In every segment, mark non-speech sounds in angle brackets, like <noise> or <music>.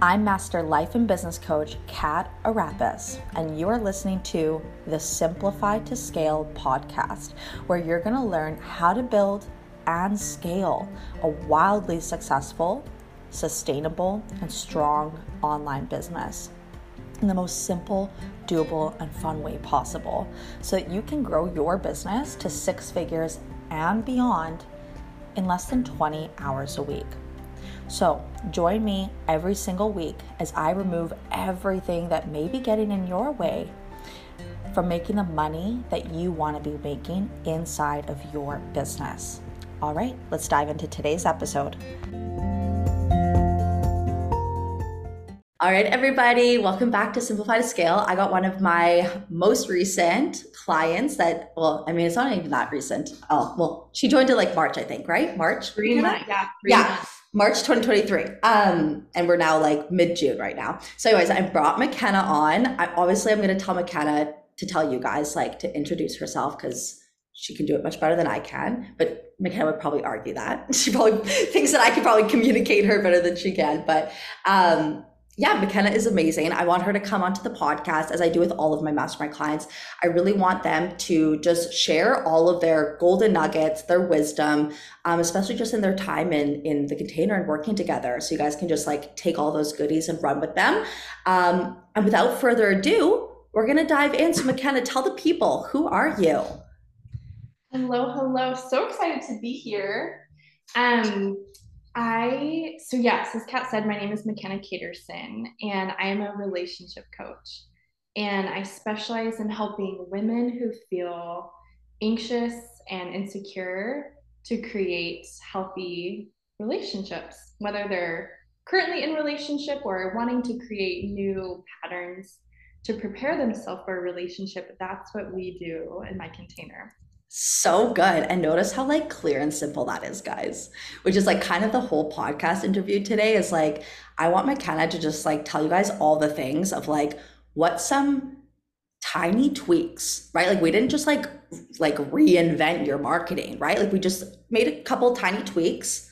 I'm Master Life and Business Coach Kat Arapis, and you are listening to the Simplify to Scale podcast, where you're going to learn how to build and scale a wildly successful, sustainable, and strong online business in the most simple, doable, and fun way possible so that you can grow your business to six figures and beyond in less than 20 hours a week. So, join me every single week as I remove everything that may be getting in your way from making the money that you want to be making inside of your business. All right, let's dive into today's episode. All right, everybody, welcome back to Simplify to Scale. I got one of my most recent clients that, well, I mean, it's not even that recent. Oh, well, she joined in like March, I think, right? March? Three months. Yeah. Three yeah. Months. March 2023. Um, and we're now like mid June right now. So, anyways, I brought Mackena on. I obviously I'm gonna tell Mackena to tell you guys like to introduce herself because she can do it much better than I can. But Mackena would probably argue that. <laughs> She probably thinks that I can probably communicate her better than she can. But um yeah, Mackena is amazing. I want her to come onto the podcast as I do with all of my mastermind clients. I really want them to just share all of their golden nuggets, their wisdom, um, especially just in their time in, in the container and working together. So you guys can just like take all those goodies and run with them. Um, and without further ado, we're going to dive in. So, Mackena, tell the people, who are you? Hello, hello. So excited to be here. Um, I, so yes, as Kat said, my name is Mackena Caterson, and I am a relationship coach. And I specialize in helping women who feel anxious and insecure to create healthy relationships, whether they're currently in relationship or wanting to create new patterns to prepare themselves for a relationship. That's what we do in my container so good. And notice how like clear and simple that is guys which is like kind of the whole podcast interview today is like i want mackena to just like tell you guys all the things of like what some tiny tweaks right? Like we didn't just like like reinvent your marketing right? Like we just made a couple tiny tweaks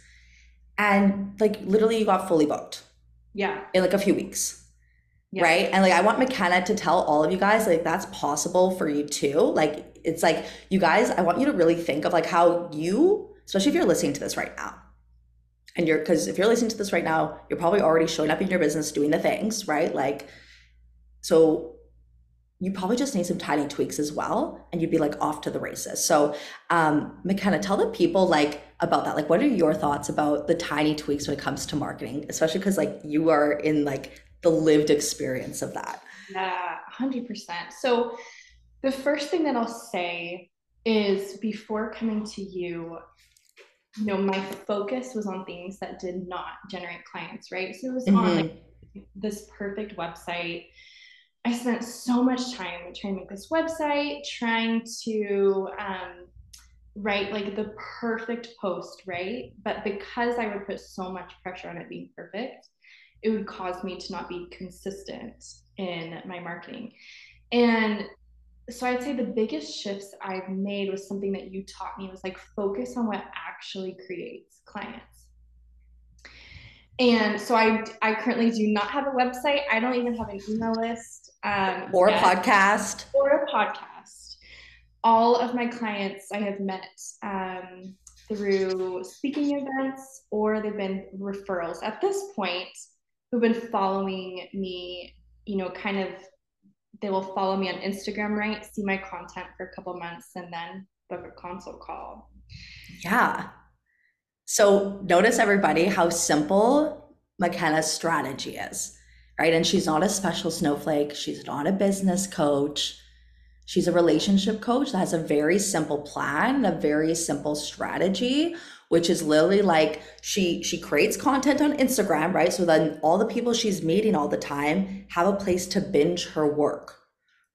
and like literally you got fully booked yeah. in like a few weeks yeah. right? And like i want mackena to tell all of you guys like that's possible for you too. Like it's like you guys i want you to really think of like how you especially if you're listening to this right now and you're because if you're listening to this right now you're probably already showing up in your business doing the things right? Like so you probably just need some tiny tweaks as well and you'd be like off to the races. So um mackena tell the people like about that. Like what are your thoughts about the tiny tweaks when it comes to marketing especially because like you are in like the lived experience of that? Yeah 100% so the first thing that I'll say is before coming to you, you know, my focus was on things that did not generate clients, right? So it was mm-hmm. on like this perfect website. I spent so much time trying to make this website, trying to um, write like the perfect post, right? But because I would put so much pressure on it being perfect, it would cause me to not be consistent in my marketing. And so I'd say the biggest shifts I've made was something that you taught me was like focus on what actually creates clients. And so I I currently do not have a website. I don't even have an email list um, or yet. a podcast or a podcast. All of my clients I have met um, through speaking events or they've been referrals at this point who've been following me, you know, kind of they will follow me on Instagram, right? See my content for a couple months and then book a consult call. Yeah. So notice everybody how simple Mackena's strategy is, right? And she's not a special snowflake. She's not a business coach. She's a relationship coach that has a very simple plan, a very simple strategy, which is literally like she she creates content on Instagram, right? So then all the people she's meeting all the time have a place to binge her work,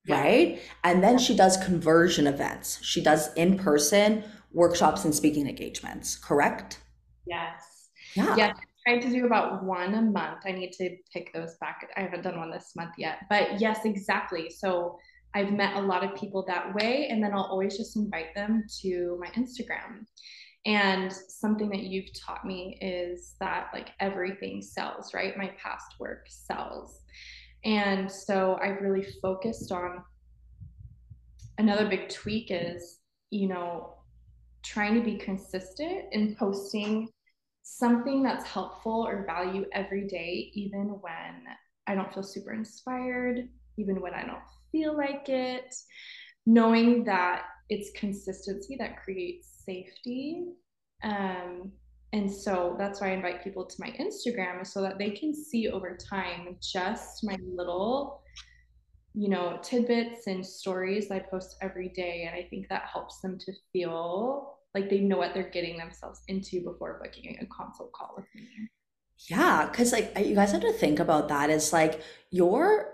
right? And then she does conversion events. She does in-person workshops and speaking engagements, correct? Yes. Yeah. Yes. I try to do about one a month. I need to pick those back. I haven't done one this month yet. But yes, exactly. So I've met a lot of people that way, and then I'll always just invite them to my Instagram. And something that you've taught me is that like everything sells, right? My past work sells. And so I've really focused on another big tweak is, you know, trying to be consistent in posting something that's helpful or value every day, even when I don't feel super inspired, even when I don't feel like it, knowing that it's consistency that creates safety. Um, and so that's why I invite people to my Instagram so that they can see over time just my little, you know, tidbits and stories I post every day. And I think that helps them to feel like they know what they're getting themselves into before booking a consult call with me. Yeah, because like you guys have to think about that is like your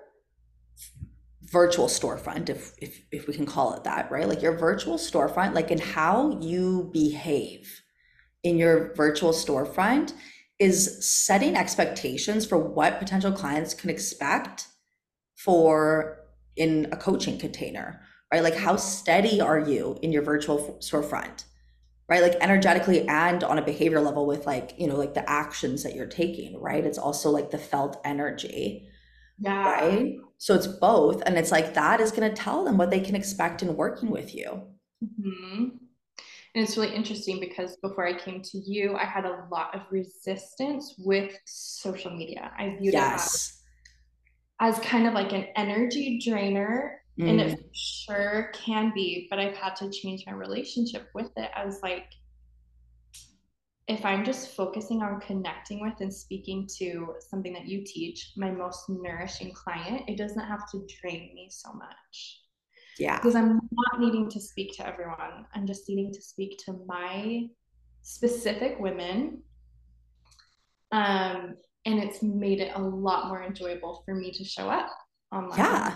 virtual storefront, if, if if we can call it that, right? Like your virtual storefront, like in how you behave in your virtual storefront is setting expectations for what potential clients can expect for in a coaching container, right? Like how steady are you in your virtual storefront? right like energetically and on a behavior level with like you know like the actions that you're taking right it's also like the felt energy yeah right so it's both and it's like that is going to tell them what they can expect in working with you mm-hmm. and it's really interesting because before i came to you i had a lot of resistance with social media i viewed yes. it as, as kind of like an energy drainer Mm. And it sure can be, but I've had to change my relationship with it as like, if I'm just focusing on connecting with and speaking to something that you teach, my most nourishing client, it doesn't have to drain me so much. Yeah. Because I'm not needing to speak to everyone. I'm just needing to speak to my specific women. Um, and it's made it a lot more enjoyable for me to show up online. Yeah.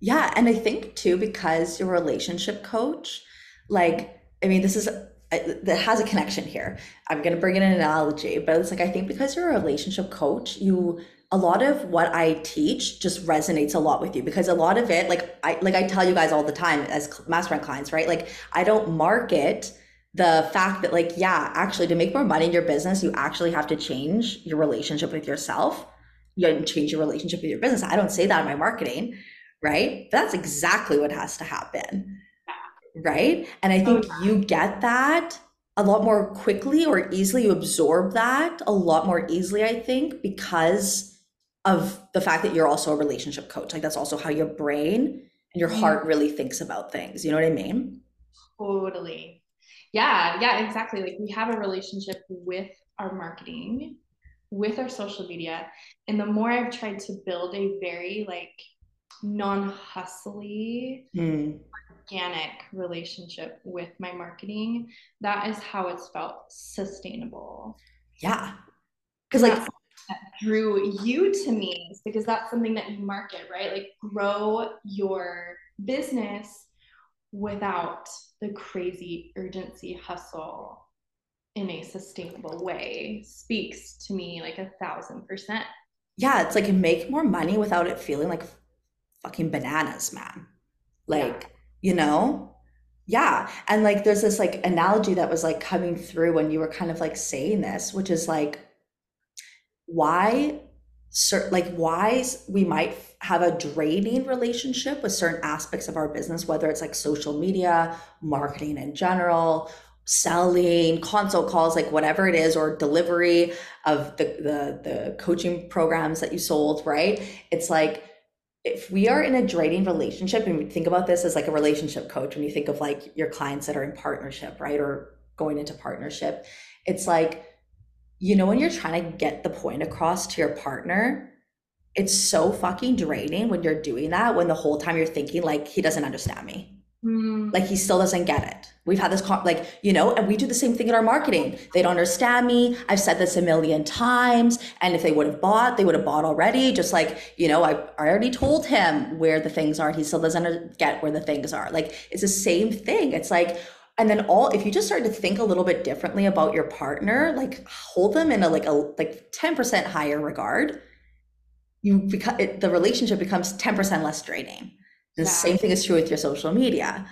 Yeah. And I think too, because you're a relationship coach, like, I mean, this is that has a connection here. I'm going to bring in an analogy, but it's like I think because you're a relationship coach, you a lot of what I teach just resonates a lot with you because a lot of it, like I like I tell you guys all the time as mastermind clients, right? Like I don't market the fact that like yeah, actually to make more money in your business, you actually have to change your relationship with yourself. You to change your relationship with your business. I don't say that in my marketing right? But that's exactly what has to happen. Right. And I think you get that a lot more quickly or easily. You absorb that a lot more easily, I think, because of the fact that you're also a relationship coach. Like that's also how your brain and your mm-hmm. heart really thinks about things. You know what I mean? Totally. Yeah. Yeah, exactly. Like we have a relationship with our marketing, with our social media. And the more I've tried to build a very like non-hustly mm. Organic relationship with my marketing that is how it's felt sustainable yeah because like that drew you to me because that's something that you market right like grow your business without the crazy urgency hustle in a sustainable way speaks to me like a thousand percent yeah it's like make more money without it feeling like fucking bananas, man. Like, yeah. You know? Yeah. And like there's this like analogy that was like coming through when you were kind of like saying this, which is like why certain like why we might have a draining relationship with certain aspects of our business, whether it's like social media, marketing in general, selling, consult calls, like whatever it is, or delivery of the the the coaching programs that you sold, right? It's like if we are in a draining relationship and we think about this as like a relationship coach when you think of like your clients that are in partnership right or going into partnership it's like you know when you're trying to get the point across to your partner it's so fucking draining when you're doing that when the whole time you're thinking like he doesn't understand me Mm. Like he still doesn't get it. We've had this, con- like, you know, and we do the same thing in our marketing. They don't understand me. I've said this a million times. And if they would have bought, they would have bought already. Just like, you know, I, I already told him where the things are. He still doesn't get where the things are. Like, it's the same thing. It's like, and then all, if you just start to think a little bit differently about your partner, like hold them in a, like a, like 10% higher regard, you become, it, the relationship becomes 10% less draining. The yeah. same thing is true with your social media,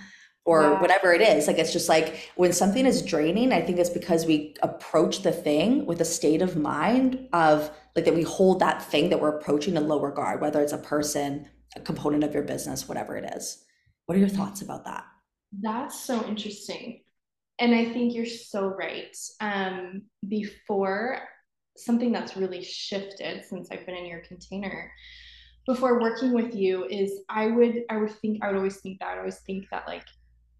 or whatever it is. Like it's just like when something is draining, I think it's because we approach the thing with a state of mind of like that we hold that thing that we're approaching in low regard, whether it's a person, a component of your business, whatever it is. What are your thoughts about that? That's so interesting. And I think you're so right. Um, before something that's really shifted since I've been in your container before working with you is I would I would think I would always think that I would always think that like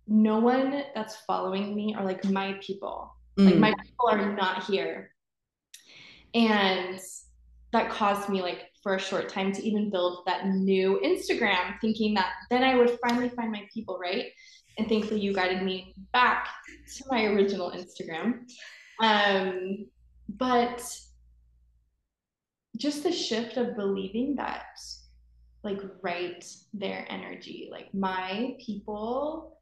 no one that's following me are like my people. Mm. Like my people are not here. And that caused me like for a short time to even build that new Instagram, thinking that then I would finally find my people, right? And thankfully you guided me back to my original Instagram. Um, but just the shift of believing that like right their energy like my people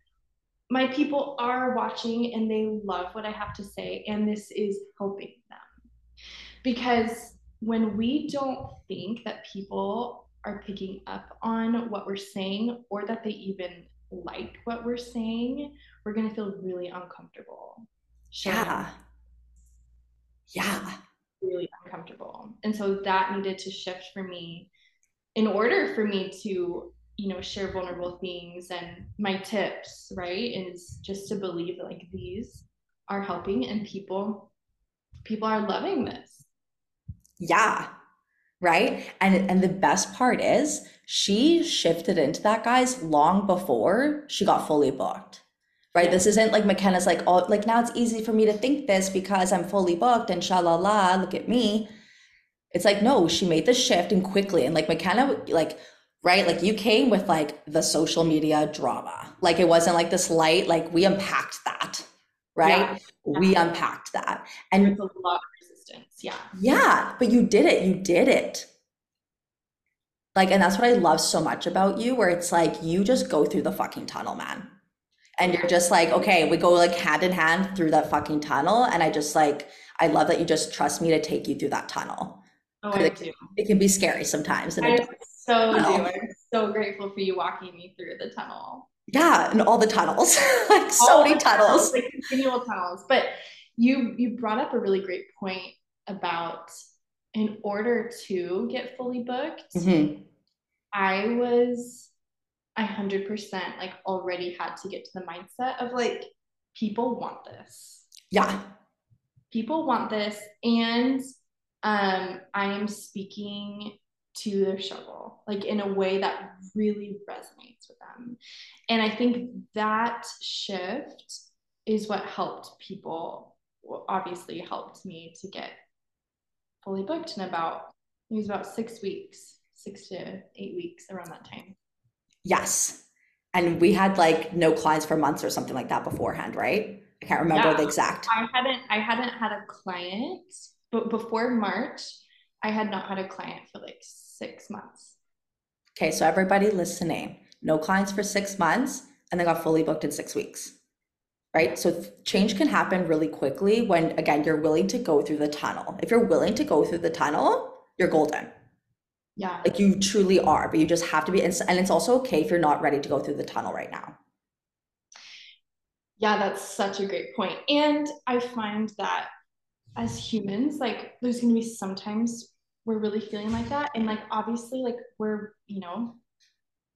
my people are watching and they love what I have to say, and this is helping them. Because when we don't think that people are picking up on what we're saying or that they even like what we're saying, we're going to feel really uncomfortable. Yeah. Yeah. Really uncomfortable. And so that needed to shift for me in order for me to you know share vulnerable things. And my tips right is just to believe that like these are helping and people people are loving this. Yeah. Right? And and the best part is she shifted into that guys long before she got fully booked. Right? This isn't like mackena's like oh like now it's easy for me to think this because i'm fully booked and shalala look at me. It's like no she made the shift and quickly. And like mackena like right? Like you came with like the social media drama. Like it wasn't like this light, like we unpacked that, right? Yeah. We unpacked that. And There's a lot of resistance. Yeah. Yeah. But you did it. You did it. Like, and that's what I love so much about you, where it's like you just go through the fucking tunnel, man. And you're just like, okay, we go like hand in hand through that fucking tunnel. And I just like, I love that you just trust me to take you through that tunnel. Oh, I it, do. It can be scary sometimes. And I, so do. I'm so grateful for you walking me through the tunnel. Yeah, and all the tunnels, <laughs> like so many tunnels, tunnels, like continual tunnels. But you you brought up a really great point about in order to get fully booked, mm-hmm. I was a hundred percent like already had to get to the mindset of like people want this. Yeah. People want this. And um I am speaking to their struggle, like in a way that really resonates with them. And I think that shift is what helped people, obviously helped me to get fully booked in about, it was about six weeks, six to eight weeks around that time. Yes. And we had like no clients for months or something like that beforehand, right? I can't remember yeah, the exact. I hadn't I hadn't had a client, but before March, I had not had a client for like six months. Okay, so everybody listening, no clients for six months and they got fully booked in six weeks. Right. So change can happen really quickly when, again, you're willing to go through the tunnel. If you're willing to go through the tunnel, you're golden. Yeah. Like you truly are, but you just have to be. And it's also okay if you're not ready to go through the tunnel right now. Yeah, that's such a great point. And I find that as humans, like there's going to be sometimes we're really feeling like that. And like obviously like we're you know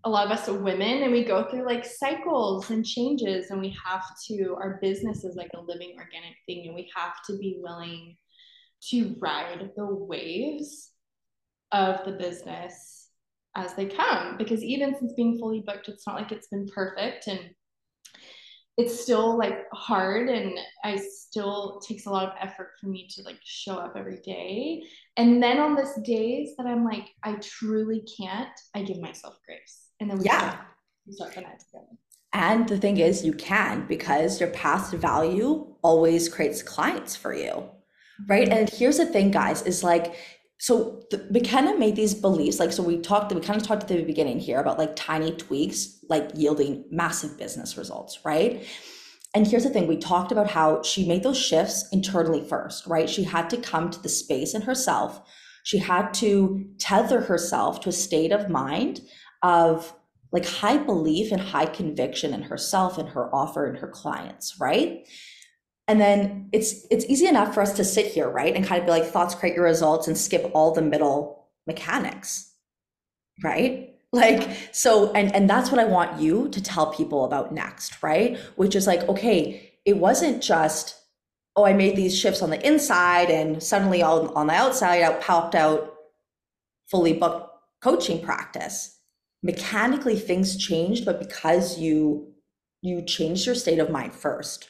a lot of us are women and we go through like cycles and changes and we have to our business is like a living organic thing and we have to be willing to ride the waves of the business as they come. Because even since being fully booked it's not like it's been perfect and it's still like hard and I still takes a lot of effort for me to like show up every day. And then on this days that I'm like, I truly can't, I give myself grace. And then we yeah. start, we start the night together. And the thing is, you can because your past value always creates clients for you. Right. Mm-hmm. And here's the thing, guys, is like so the, Mackena made these beliefs like so we talked we kind of talked at the beginning here about like tiny tweaks like yielding massive business results right? And here's the thing we talked about how she made those shifts internally first right? She had to come to the space in herself. She had to tether herself to a state of mind of like high belief and high conviction in herself and her offer and her clients, right? And then it's it's easy enough for us to sit here, right? And kind of be like thoughts create your results and skip all the middle mechanics. Right? Like so and and that's what I want you to tell people about next, right? Which is like okay, it wasn't just oh, I made these shifts on the inside and suddenly all on the outside I popped out fully booked coaching practice mechanically things changed but because you you changed your state of mind first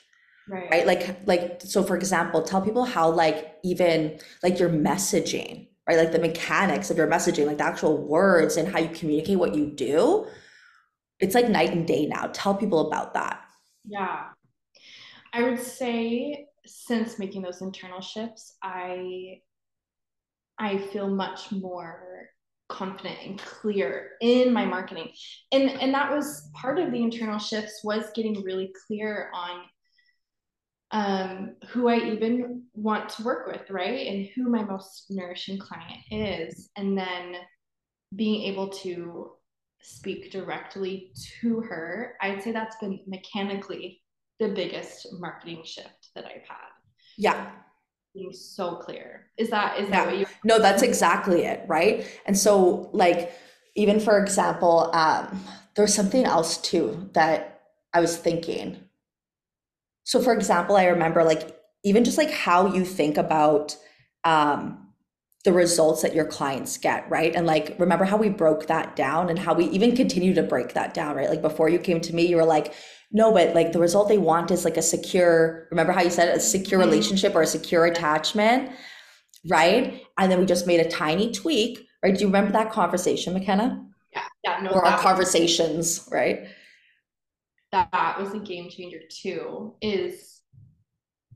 right. right? Like like so for example tell people how like even like your messaging right? Like the mechanics of your messaging like the actual words and how you communicate what you do it's like night and day now. Tell people about that. Yeah. I would say since making those internal shifts i i feel much more confident and clear in my marketing. And and that was part of the internal shifts was getting really clear on um, who I even want to work with, right? And who my most nourishing client is. And then being able to speak directly to her, I'd say that's been mechanically the biggest marketing shift that I've had. Yeah being so clear. Is that is that what you No, that's exactly it, right? And so like even for example, um there's something else too that I was thinking. So for example, I remember like even just like how you think about um the results that your clients get, right? And like, remember how we broke that down and how we even continue to break that down, right? Like, before you came to me, you were like, no, but like the result they want is like a secure, remember how you said it, a secure mm-hmm. relationship or a secure attachment, right? And then we just made a tiny tweak, right? Do you remember that conversation, Mackena? Yeah, yeah, no. Or our conversations, right? That was a game changer too, is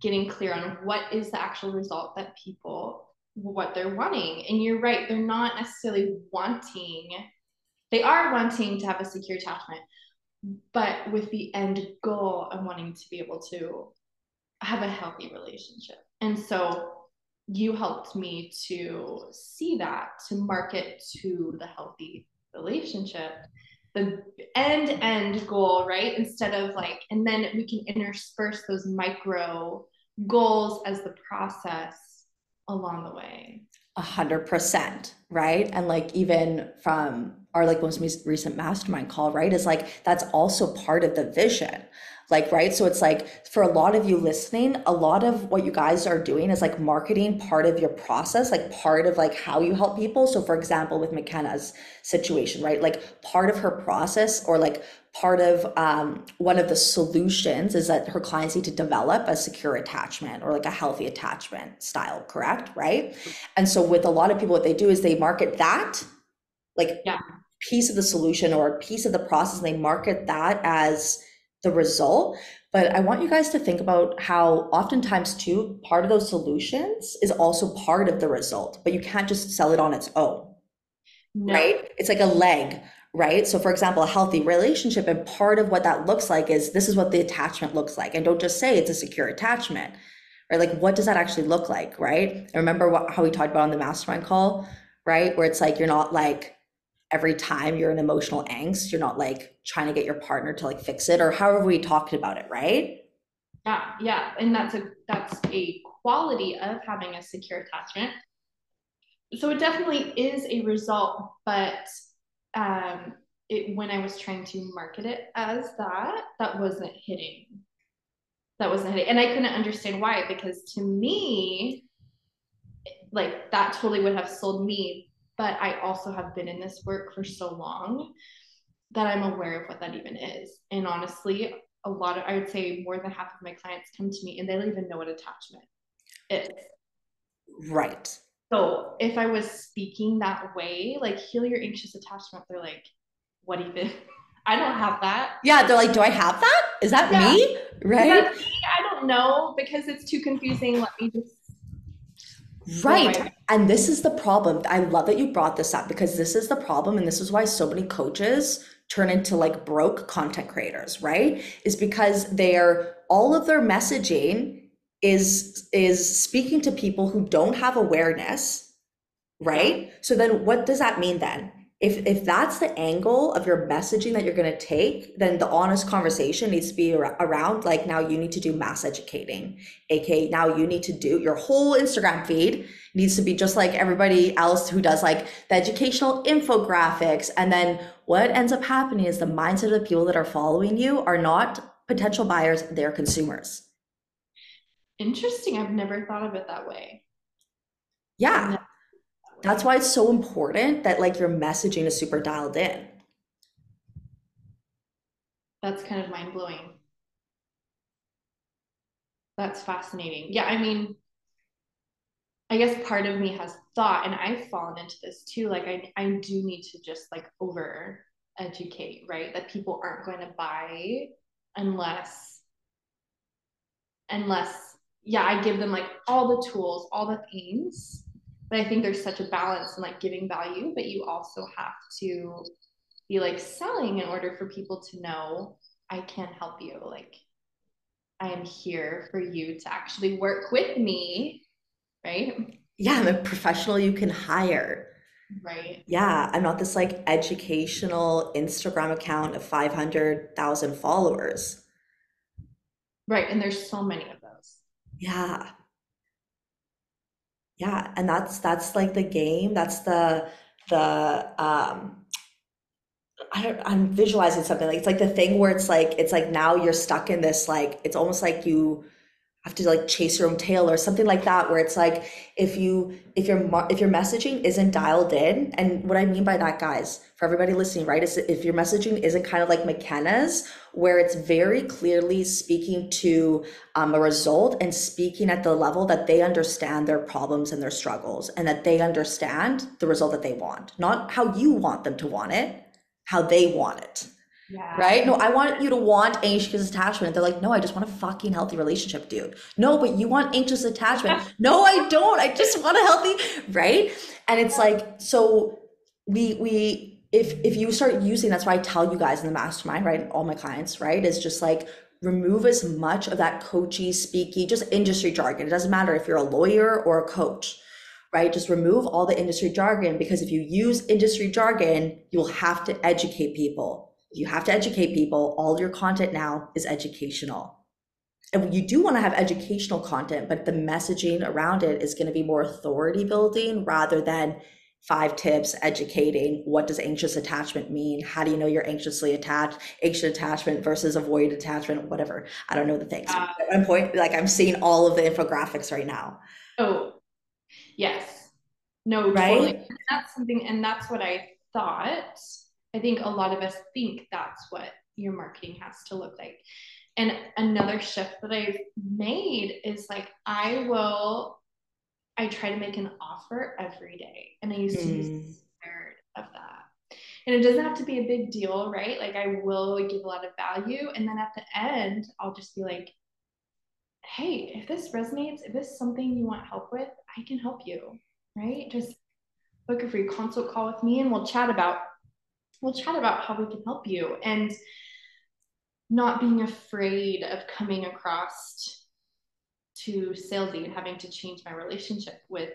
getting clear on what is the actual result that people what they're wanting. And you're right, they're not necessarily wanting, they are wanting to have a secure attachment, but with the end goal of wanting to be able to have a healthy relationship. And so you helped me to see that, to market to the healthy relationship, the end end goal, right? Instead of like, and then we can intersperse those micro goals as the process along the way. A hundred percent, right? And like even from our like most recent mastermind call, right? Is like that's also part of the vision. Like, right. So it's like for a lot of you listening, a lot of what you guys are doing is like marketing part of your process, like part of like how you help people. So, for example, with Mackena's situation, right? Like part of her process or like part of um, one of the solutions is that her clients need to develop a secure attachment or like a healthy attachment style, correct? Right. And so, with a lot of people, what they do is they market that like yeah piece of the solution or a piece of the process and they market that as the result but i want you guys to think about how oftentimes too part of those solutions is also part of the result but you can't just sell it on its own no. right? It's like a leg right? So for example a healthy relationship and part of what that looks like is this is what the attachment looks like. And don't just say it's a secure attachment right? Like what does that actually look like right? And remember what, how we talked about on the mastermind call right? Where it's like you're not like every time you're in emotional angst, you're not like trying to get your partner to like fix it or however we talked about it, right? Yeah, yeah. And that's a that's a quality of having a secure attachment. So it definitely is a result, but um it when I was trying to market it as that, that wasn't hitting. That wasn't hitting. And I couldn't understand why, because to me, like that totally would have sold me but I also have been in this work for so long that I'm aware of what that even is. And honestly, a lot of I would say more than half of my clients come to me and they don't even know what attachment is. Right. So if I was speaking that way, like heal your anxious attachment, they're like, what even? <laughs> I don't have that. Yeah, they're like, do I have that? Is that yeah. me? Right? Me? I don't know because it's too confusing. Let me just Right. And this is the problem. I love that you brought this up because this is the problem. And this is why so many coaches turn into like broke content creators, right? Is because they're all of their messaging is is speaking to people who don't have awareness, right? So then what does that mean then? If if that's the angle of your messaging that you're going to take then the honest conversation needs to be around like now you need to do mass educating aka now you need to do your whole instagram feed needs to be just like everybody else who does like the educational infographics and then what ends up happening is the mindset of the people that are following you are not potential buyers they're consumers. Interesting i've never thought of it that way. Yeah that's why it's so important that like your messaging is super dialed in. That's kind of mind blowing. That's fascinating. Yeah, I mean, I guess part of me has thought, and I've fallen into this too. Like, I, I do need to just like over educate, right? That people aren't going to buy unless, unless, yeah, I give them like all the tools, all the things but I think there's such a balance in like giving value, but you also have to be like selling in order for people to know I can help you. Like I am here for you to actually work with me, right? Yeah, I'm a professional you can hire. Right. Yeah, I'm not this like educational Instagram account of 500,000 followers. Right, and there's so many of those. Yeah yeah and that's that's like the game that's the the um I don't, I'm visualizing something like it's like the thing where it's like it's like now you're stuck in this like it's almost like you have to like chase your own tail or something like that where it's like if you if your if your messaging isn't dialed in and what i mean by that guys for everybody listening right is if your messaging isn't kind of like mackena's where it's very clearly speaking to um, a result and speaking at the level that they understand their problems and their struggles and that they understand the result that they want not how you want them to want it how they want it yeah. Right? No, I want you to want anxious attachment. They're like, no, I just want a fucking healthy relationship, dude. No, but you want anxious attachment. <laughs> no, I don't. I just want a healthy, right? And it's like, so we we if if you start using that's why I tell you guys in the mastermind, right? All my clients, right? Is just like remove as much of that coachy, speaky, just industry jargon. It doesn't matter if you're a lawyer or a coach right? Just remove all the industry jargon because if you use industry jargon, you will have to educate people you have to educate people. All your content now is educational. And you do want to have educational content, but the messaging around it is going to be more authority building rather than five tips educating what does anxious attachment mean? How do you know you're anxiously attached anxious attachment versus avoid attachment whatever. I don't know the things. Uh, at one point like i'm seeing all of the infographics right now. Oh yes. No right? Totally. that's something and that's what i thought I think a lot of us think that's what your marketing has to look like. And another shift that I've made is like, I will, I try to make an offer every day. And I used to mm. be scared of that. And it doesn't have to be a big deal, right? Like, I will give a lot of value. And then at the end, I'll just be like, hey, if this resonates, if this is something you want help with, I can help you, right? Just book a free consult call with me and we'll chat about we'll chat about how we can help you and not being afraid of coming across to salesy and having to change my relationship with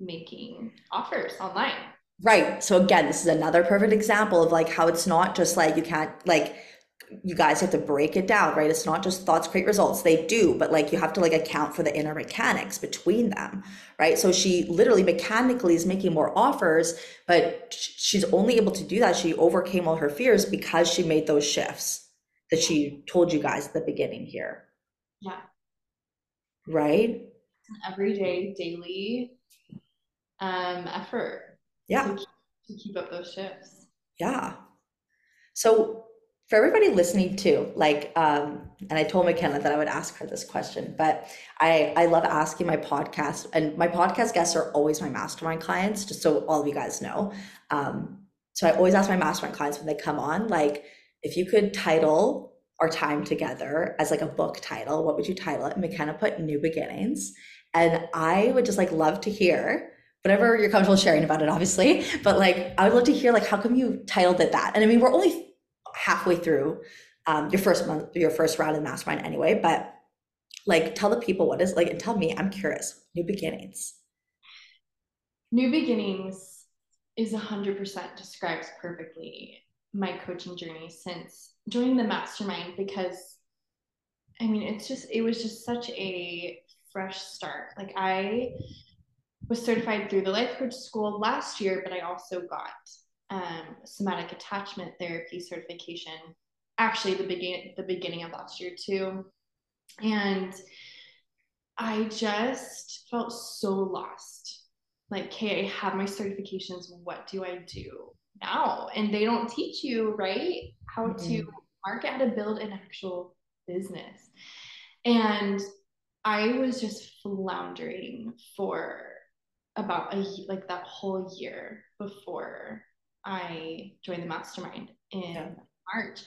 making offers online. Right. So again, this is another perfect example of like how it's not just like you can't like you guys have to break it down, right? It's not just thoughts create results. They do, but like you have to like account for the inner mechanics between them, right? So she literally mechanically is making more offers, but she's only able to do that. She overcame all her fears because she made those shifts that she told you guys at the beginning here. Yeah. Right? everyday, daily um effort. Yeah. To, to keep up those shifts. Yeah. So for everybody listening too, like, um, and I told Mackena that I would ask her this question, but I, I love asking my podcast and my podcast guests are always my mastermind clients, just so all of you guys know. Um, so I always ask my mastermind clients when they come on, like, if you could title our time together as like a book title, what would you title it? Mackena put New Beginnings. And I would just like love to hear whatever you're comfortable sharing about it, obviously. But like, I would love to hear like, how come you titled it that? And I mean, we're only halfway through um, your first month, your first round in mastermind anyway. But like, tell the people what is like, and tell me. I'm curious. New beginnings. New beginnings is 100% describes perfectly my coaching journey since joining the mastermind because I mean, it's just, it was just such a fresh start. Like, I was certified through the life coach school last year, but I also got um, somatic attachment therapy certification actually the beginning the beginning of last year too. And i just felt so lost. Like okay i have my certifications what do i do now? And they don't teach you right how mm-hmm. to market how to build an actual business. And i was just floundering for about a like that whole year before I joined the mastermind in yeah. March.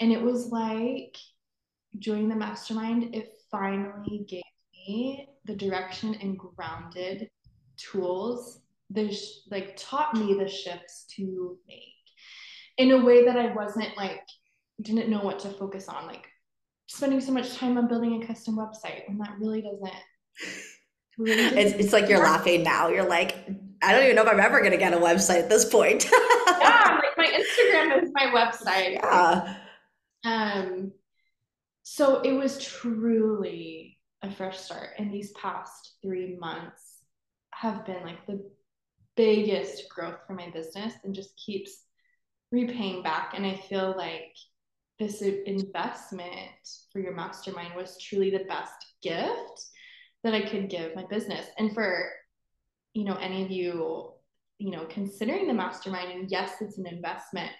And it was like joining the mastermind, it finally gave me the direction and grounded tools there's like taught me the shifts to make in a way that I wasn't like didn't know what to focus on like spending so much time on building a custom website when that really doesn't really <laughs> it's, it's like you're laughing now you're like I don't even know if I'm ever gonna get a website at this point. <laughs> yeah, like my Instagram is my website. Yeah. Um, so it was truly a fresh start, and these past three months have been like the biggest growth for my business, and just keeps repaying back. And I feel like this investment for your mastermind was truly the best gift that I could give my business, and for you know any of you you know considering the mastermind and yes it's an investment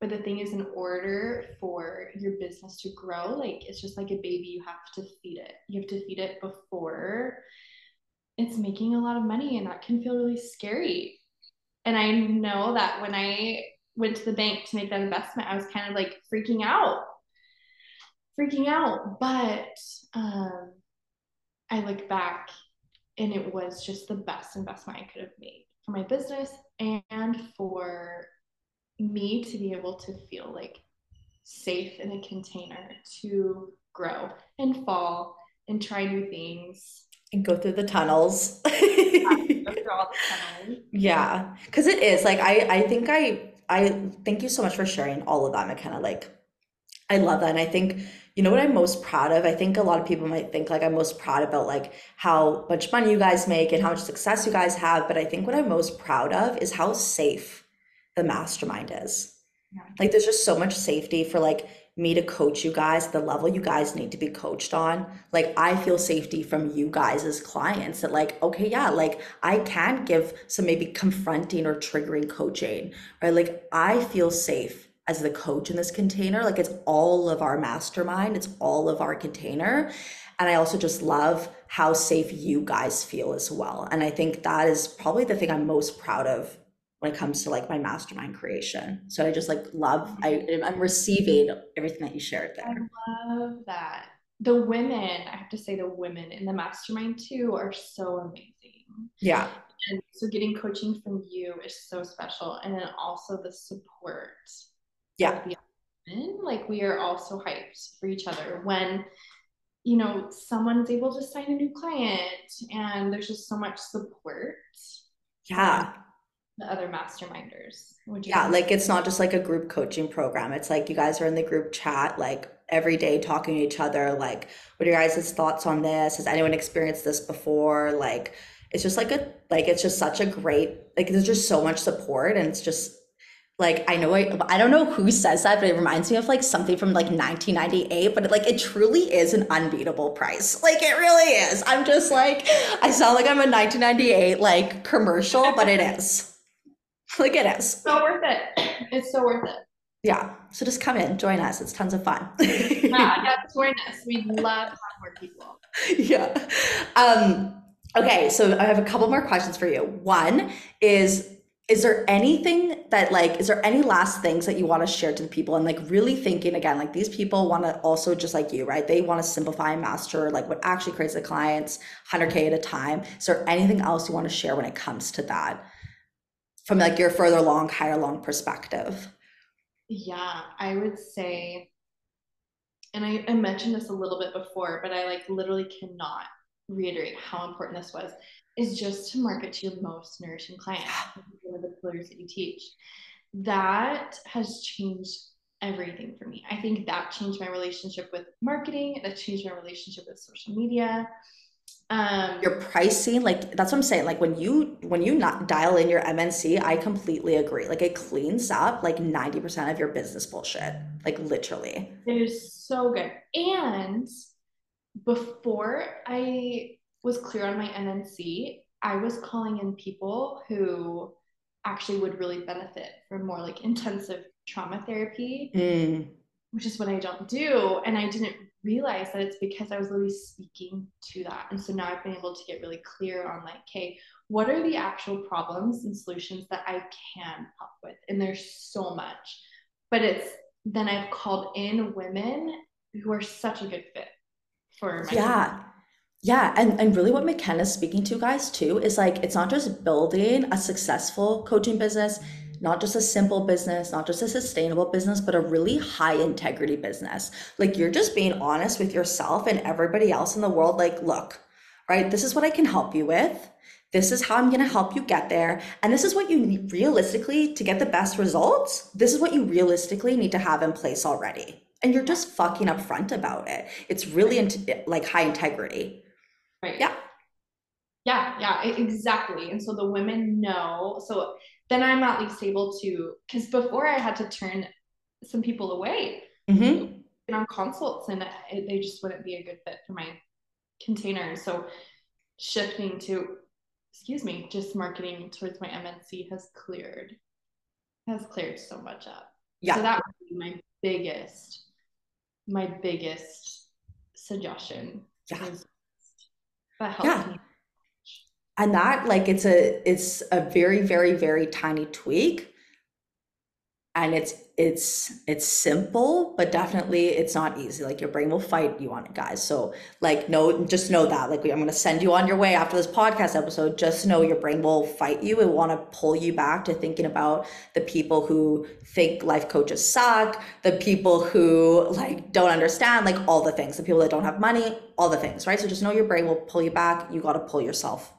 but the thing is in order for your business to grow like it's just like a baby you have to feed it. You have to feed it before it's making a lot of money and that can feel really scary. And i know that when i went to the bank to make that investment i was kind of like freaking out freaking out. But um, i look back and it was just the best investment I could have made for my business and for me to be able to feel like safe in a container to grow and fall and try new things and go through the tunnels. yeah, because it is like I I think I I thank you so much for sharing all of that, Mackena. Like I love that, and I think you know what I'm most proud of? I think a lot of people might think like I'm most proud about like how much money you guys make and how much success you guys have, but I think what I'm most proud of is how safe the mastermind is. Yeah. Like there's just so much safety for like me to coach you guys the level you guys need to be coached on. Like I feel safety from you guys as clients that like okay, yeah, like I can give some maybe confronting or triggering coaching, right? Like I feel safe as the coach in this container. Like it's all of our mastermind, it's all of our container. And I also just love how safe you guys feel as well. And I think that is probably the thing I'm most proud of when it comes to like my mastermind creation. So I just like love I I'm receiving everything that you shared there. I love that. The women, I have to say the women in the mastermind too are so amazing. Yeah. And so getting coaching from you is so special. And then also the support yeah. like we are also hyped for each other. When you know someone's able to sign a new client and there's just so much support yeah. the other masterminders yeah like it's not just like a group coaching program. It's like you guys are in the group chat like every day talking to each other like what are your guys' thoughts on this? Has anyone experienced this before? Like it's just like a like it's just such a great like there's just so much support and it's just like I know I, I don't know who says that, but it reminds me of like something from like 1998. But it, like it truly is an unbeatable price. Like it really is. I'm just like I sound like I'm a 1998 like commercial, but it is. <laughs> Like it is. So worth it. It's so worth it. Yeah. So just come in, join us. It's tons of fun. yeah, <laughs> yeah, join us. We love more people. Yeah. Um, okay, so I have a couple more questions for you. One is is there anything that like is there any last things that you want to share to the people and like really thinking again like these people want to also just like you right? They want to simplify and master like what actually creates the clients 100k at a time. Is there anything else you want to share when it comes to that? From like your further along higher long perspective. Yeah i would say and I, I mentioned this a little bit before but i like literally cannot reiterate how important this was is just to market to your most nourishing clients. one of the pillars that you teach. That has changed everything for me. I think that changed my relationship with marketing, that changed my relationship with social media. Um, your pricing, like that's what I'm saying. Like when you when you not dial in your MNC, I completely agree. Like it cleans up like 90% of your business bullshit. Like literally. It is so good. And before I was clear on my MNC, I was calling in people who actually would really benefit from more like intensive trauma therapy, mm. which is what I don't do. And I didn't realize that it's because I was really speaking to that. And so now I've been able to get really clear on like, okay, what are the actual problems and solutions that I can help with? And there's so much. But it's then I've called in women who are such a good fit for yeah yeah and, and really what mackena's speaking to guys too is like it's not just building a successful coaching business not just a simple business not just a sustainable business but a really high integrity business like you're just being honest with yourself and everybody else in the world like look right this is what i can help you with this is how I'm going to help you get there. And this is what you need realistically to get the best results. This is what you realistically need to have in place already and you're just fucking upfront about it. It's really into like high integrity. Right. Yeah. Yeah, yeah, exactly. And so the women know. So then I'm at least able to, because before I had to turn some people away mm-hmm. on consults, and it, they just wouldn't be a good fit for my containers. So shifting to, excuse me, just marketing towards my MNC has cleared, has cleared so much up. Yeah. So that would be my biggest my biggest suggestion. Yeah. That helps yeah. me. And that like it's a it's a very, very, very tiny tweak. And it's it's it's simple but definitely it's not easy. Like your brain will fight you on it guys. So like no just know that. Like i'm to send you on your way after this podcast episode. Just know your brain will fight you. And want to pull you back to thinking about the people who think life coaches suck the people who like don't understand like all the things the people that don't have money all the things right? So just know your brain will pull you back. You got to pull yourself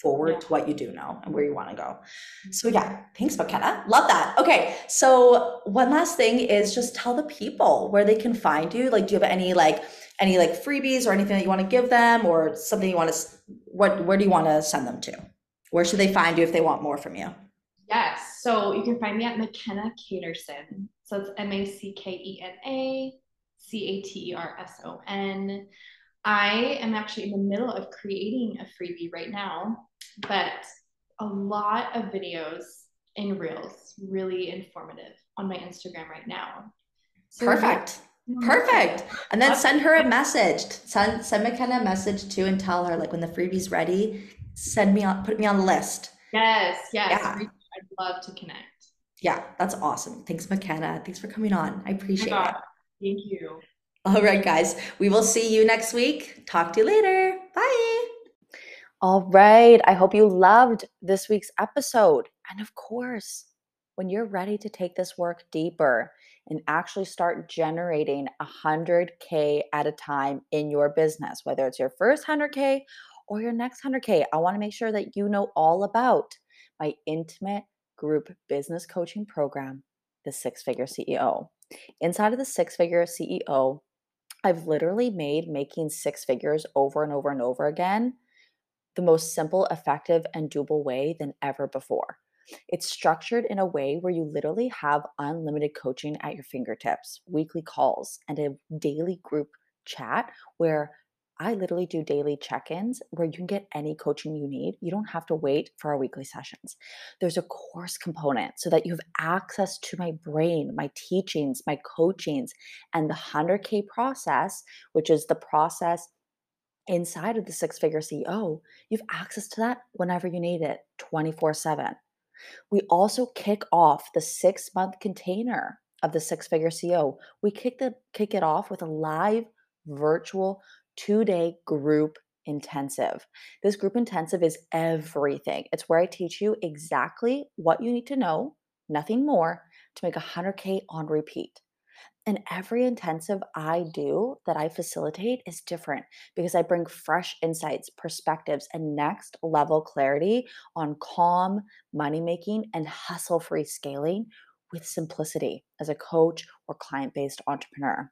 forward yeah. to what you do know and where you want to go. Mm-hmm. So yeah, thanks, Mackena. Love that. Okay, so one last thing is just tell the people where they can find you. Like, do you have any like any like freebies or anything that you want to give them, or something you want to what where do you want to send them to? Where should they find you if they want more from you? Yes, so you can find me at Mackena Caterson. So it's M A C K E N A C A T E R S O N. I am actually in the middle of creating a freebie right now but a lot of videos in reels really informative on my instagram right now. So perfect. perfect. And then send her a message. Send send mackena a message too and tell her like when the freebie's ready send me on put me on the list. Yes yes. Yeah. i'd love to connect. Yeah that's awesome. Thanks mackena thanks for coming on. I appreciate it. Thank you. All right guys. We will see you next week. Talk to you later. Bye all right. I hope you loved this week's episode. And of course, when you're ready to take this work deeper and actually start generating 100K at a time in your business, whether it's your first 100K or your next 100K, I want to make sure that you know all about my intimate group business coaching program, the Six Figure CEO. Inside of the Six Figure CEO, I've literally made making six figures over and over and over again the most simple, effective, and doable way than ever before. It's structured in a way where you literally have unlimited coaching at your fingertips, weekly calls, and a daily group chat where I literally do daily check ins where you can get any coaching you need. You don't have to wait for our weekly sessions. There's a course component so that you have access to my brain, my teachings, my coachings, and the 100K process, which is the process inside of the six figure CEO, you have access to that whenever you need it 24 7. We also kick off the six month container of the six figure CEO. We kick, the, kick it off with a live virtual two day group intensive. This group intensive is everything. It's where I teach you exactly what you need to know, nothing more, to make 100K on repeat. And every intensive I do that I facilitate is different because I bring fresh insights, perspectives, and next level clarity on calm money making and hustle free scaling with simplicity as a coach or client based entrepreneur.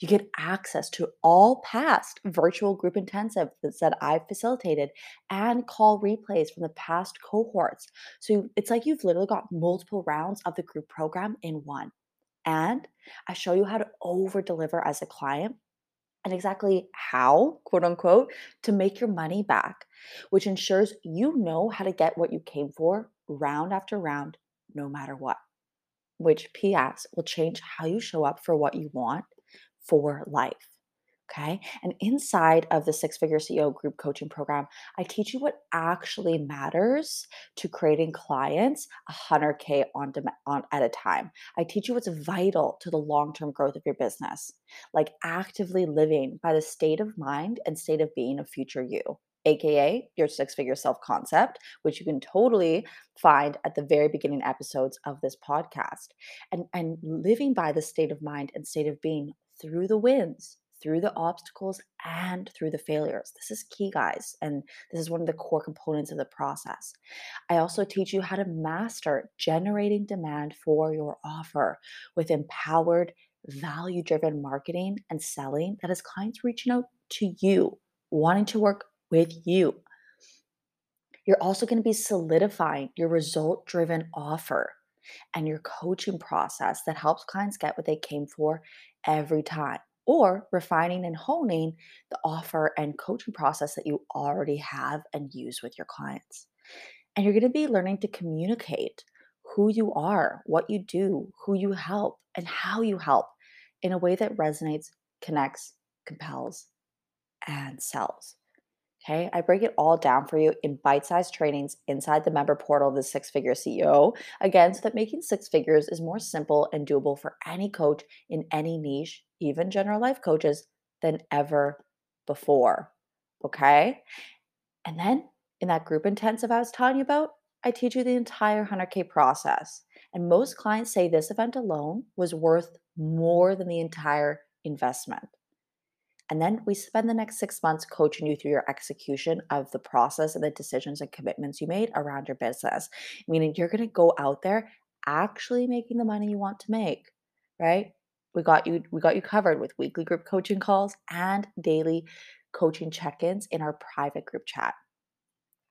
You get access to all past virtual group intensives that I've facilitated and call replays from the past cohorts. So it's like you've literally got multiple rounds of the group program in one. And I show you how to over deliver as a client and exactly how, quote unquote, to make your money back, which ensures you know how to get what you came for round after round, no matter what. Which, PS, will change how you show up for what you want for life. Okay. And inside of the six figure CEO group coaching program, I teach you what actually matters to creating clients 100K on, on at a time. I teach you what's vital to the long term growth of your business, like actively living by the state of mind and state of being of future you. AKA your six figure self concept, which you can totally find at the very beginning episodes of this podcast. And, and living by the state of mind and state of being through the wins, through the obstacles and through the failures. This is key, guys. And this is one of the core components of the process. I also teach you how to master generating demand for your offer with empowered, value driven marketing and selling that has clients reaching out to you, wanting to work with you. You're also going to be solidifying your result driven offer and your coaching process that helps clients get what they came for every time or refining and honing the offer and coaching process that you already have and use with your clients. And you're going to be learning to communicate who you are, what you do, who you help, and how you help in a way that resonates, connects, compels, and sells. Okay, I break it all down for you in bite sized trainings inside the member portal of the Six Figure CEO. Again, so that making six figures is more simple and doable for any coach in any niche, even general life coaches, than ever before. Okay, and then in that group intensive I was telling you about, I teach you the entire 100K process. And most clients say this event alone was worth more than the entire investment. And then we spend the next six months coaching you through your execution of the process and the decisions and commitments you made around your business. Meaning you're going to go out there actually making the money you want to make, right? We got you we got you covered with weekly group coaching calls and daily coaching check-ins in our private group chat.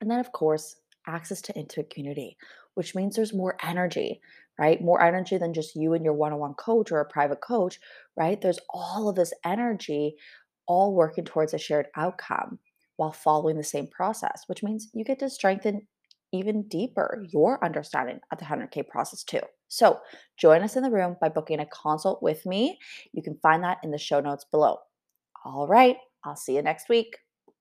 And then of course, access to intimate community, which means there's more energy, right? More energy than just you and your one on one coach or a private coach, right? There's all of this energy all working towards a shared outcome while following the same process, which means you get to strengthen even deeper your understanding of the 100K process too. So, join us in the room by booking a consult with me. You can find that in the show notes below. All right, I'll see you next week.